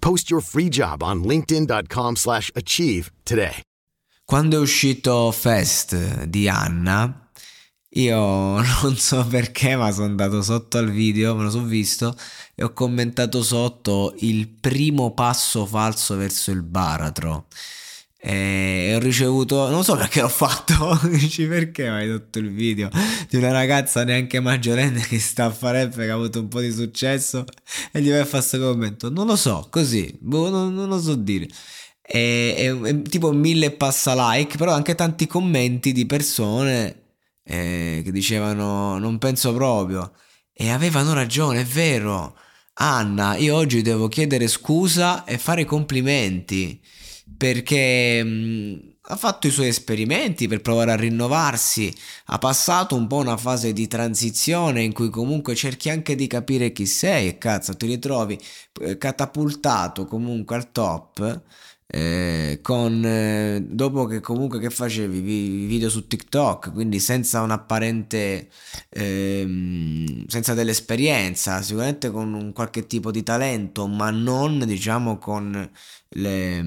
Post your free job on linkedin.com slash achieve today. Quando è uscito Fest di Anna, io non so perché, ma sono andato sotto al video, me lo so visto, e ho commentato sotto il primo passo falso verso il baratro. E ho ricevuto, non so perché l'ho fatto, dici perché hai detto il video di una ragazza neanche maggiorenne che sta a fare che ha avuto un po' di successo e gli vai a fare questo commento, non lo so, così, boh, non, non, lo so dire. E, e, e, tipo mille passa like, però anche tanti commenti di persone eh, che dicevano non penso proprio e avevano ragione, è vero. Anna, io oggi devo chiedere scusa e fare complimenti perché mh, ha fatto i suoi esperimenti per provare a rinnovarsi, ha passato un po' una fase di transizione in cui comunque cerchi anche di capire chi sei e cazzo ti ritrovi eh, catapultato comunque al top eh, con eh, dopo che comunque che facevi? Video su TikTok quindi senza un apparente ehm, senza dell'esperienza sicuramente con un qualche tipo di talento ma non diciamo con le,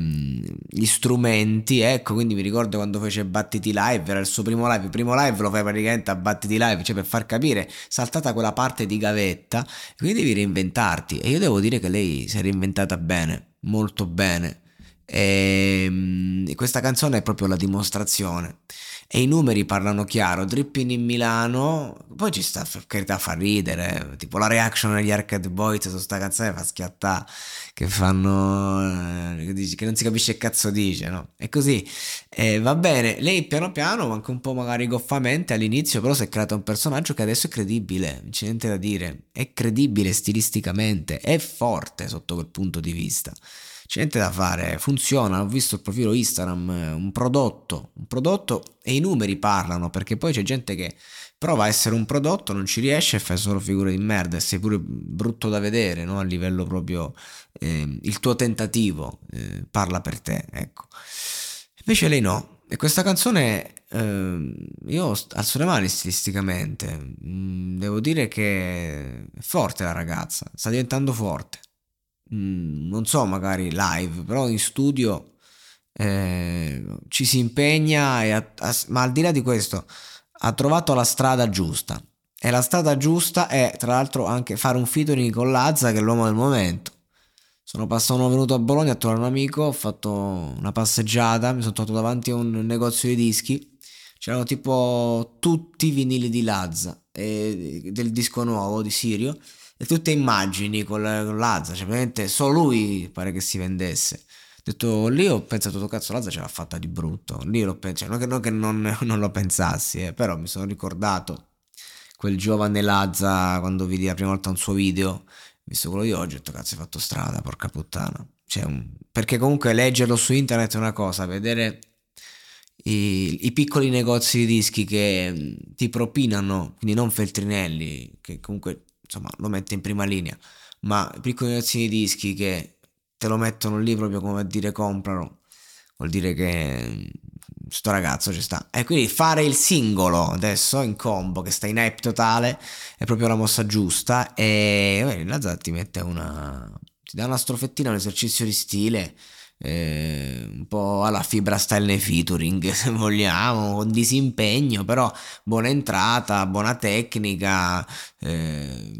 gli strumenti ecco quindi mi ricordo quando fece Battiti Live era il suo primo live il primo live lo fai praticamente a Battiti Live cioè per far capire saltata quella parte di gavetta quindi devi reinventarti e io devo dire che lei si è reinventata bene molto bene Ehm, e questa canzone è proprio la dimostrazione. E i numeri parlano chiaro. Dripping in Milano, poi ci sta, carità, fa ridere. Tipo la reaction degli Arcade Boys su questa canzone fa schiattare. Che fanno. Eh, che non si capisce che cazzo dice, no? E così eh, va bene. Lei piano piano, anche un po' magari goffamente all'inizio, però si è creato un personaggio che adesso è credibile. Non c'è niente da dire. È credibile stilisticamente, è forte sotto quel punto di vista c'è niente da fare, funziona, ho visto il profilo Instagram, un prodotto, un prodotto e i numeri parlano perché poi c'è gente che prova a essere un prodotto, non ci riesce e fa solo figure di merda e sei pure brutto da vedere, no? a livello proprio eh, il tuo tentativo eh, parla per te, ecco. Invece lei no, e questa canzone eh, io alzo le mani stilisticamente, mm, devo dire che è forte la ragazza, sta diventando forte. Mm, non so, magari live, però in studio eh, ci si impegna, ha, ha, ma al di là di questo ha trovato la strada giusta. E la strada giusta è, tra l'altro, anche fare un featuring con Lazza, che è l'uomo del momento. Sono passato, sono venuto a Bologna a trovare un amico, ho fatto una passeggiata, mi sono trovato davanti a un negozio di dischi. C'erano tipo tutti i vinili di Lazza, e, del disco nuovo di Sirio e tutte immagini con, Lazza, cioè veramente solo lui pare che si vendesse. Ho detto lì ho pensato, cazzo, Lazza ce l'ha fatta di brutto. Lì l'ho pensato, non che, non, che non, non lo pensassi, eh, però mi sono ricordato quel giovane Lazza quando vidi la prima volta un suo video, visto quello di oggi, ho detto cazzo hai fatto strada, porca puttana. Cioè, perché comunque leggerlo su internet è una cosa, vedere i, i, piccoli negozi di dischi che ti propinano, quindi non Feltrinelli, che comunque insomma lo mette in prima linea, ma piccoli negozi di dischi che te lo mettono lì proprio come a dire compralo, vuol dire che mm, sto ragazzo ci sta. E quindi fare il singolo adesso in combo che sta in hype totale è proprio la mossa giusta e beh, la Zat ti mette una... ti dà una strofettina, un esercizio di stile eh, un po' alla fibra style featuring se vogliamo, con disimpegno, però buona entrata, buona tecnica. Eh,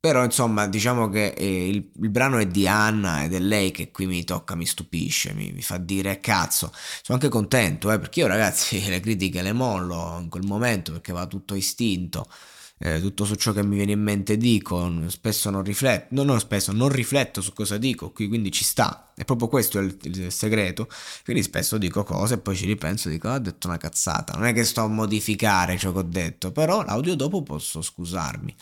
però insomma diciamo che eh, il, il, brano è di Anna ed è lei che qui mi tocca, mi stupisce, mi, mi fa dire cazzo. Sono anche contento eh, perché io ragazzi le critiche le mollo in quel momento perché va tutto istinto eh, tutto su ciò che mi viene in mente dico, spesso non rifletto, no, no, spesso non rifletto su cosa dico, qui quindi ci sta, è proprio questo il, il segreto, quindi spesso dico cose e poi ci ripenso e dico, ah, ho detto una cazzata, non è che sto a modificare ciò che ho detto, però l'audio dopo posso scusarmi.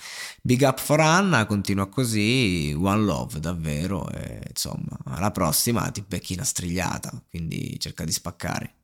Big up for Anna, continua così, one love davvero, e, insomma, alla prossima ti becchi una strigliata, quindi cerca di spaccare.